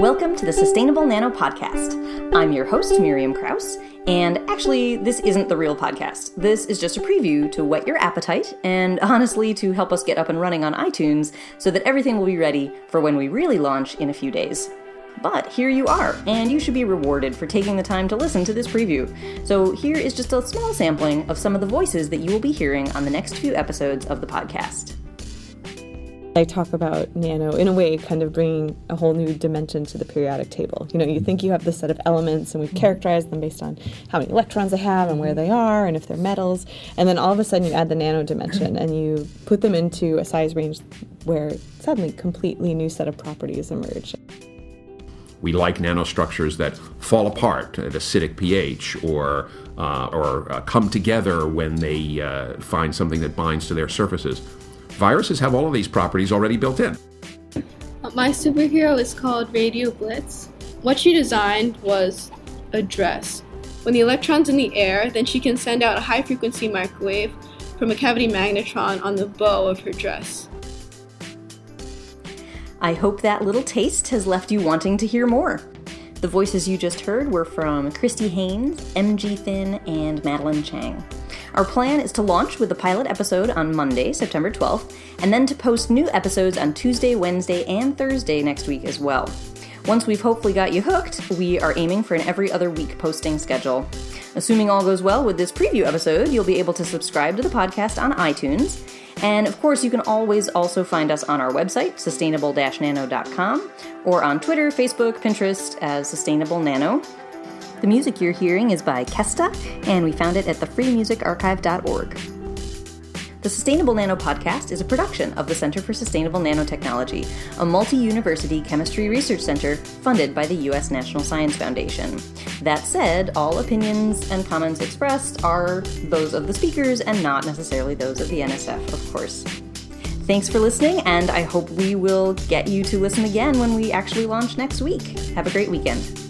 Welcome to the Sustainable Nano Podcast. I'm your host, Miriam Krause, and actually, this isn't the real podcast. This is just a preview to whet your appetite and honestly to help us get up and running on iTunes so that everything will be ready for when we really launch in a few days. But here you are, and you should be rewarded for taking the time to listen to this preview. So, here is just a small sampling of some of the voices that you will be hearing on the next few episodes of the podcast. I talk about nano in a way, kind of bringing a whole new dimension to the periodic table. You know, you think you have this set of elements and we've characterized them based on how many electrons they have and where they are and if they're metals. And then all of a sudden you add the nano dimension and you put them into a size range where suddenly completely new set of properties emerge. We like nanostructures that fall apart at acidic pH or, uh, or uh, come together when they uh, find something that binds to their surfaces. Viruses have all of these properties already built in. My superhero is called Radio Blitz. What she designed was a dress. When the electron's in the air, then she can send out a high frequency microwave from a cavity magnetron on the bow of her dress. I hope that little taste has left you wanting to hear more. The voices you just heard were from Christy Haynes, MG Thin, and Madeline Chang. Our plan is to launch with the pilot episode on Monday, September 12th, and then to post new episodes on Tuesday, Wednesday, and Thursday next week as well. Once we've hopefully got you hooked, we are aiming for an every other week posting schedule. Assuming all goes well with this preview episode, you'll be able to subscribe to the podcast on iTunes. And of course, you can always also find us on our website, sustainable-nano.com, or on Twitter, Facebook, Pinterest as Sustainable Nano. The music you're hearing is by Kesta, and we found it at thefreemusicarchive.org. The Sustainable Nano Podcast is a production of the Center for Sustainable Nanotechnology, a multi university chemistry research center funded by the U.S. National Science Foundation. That said, all opinions and comments expressed are those of the speakers and not necessarily those of the NSF, of course. Thanks for listening, and I hope we will get you to listen again when we actually launch next week. Have a great weekend.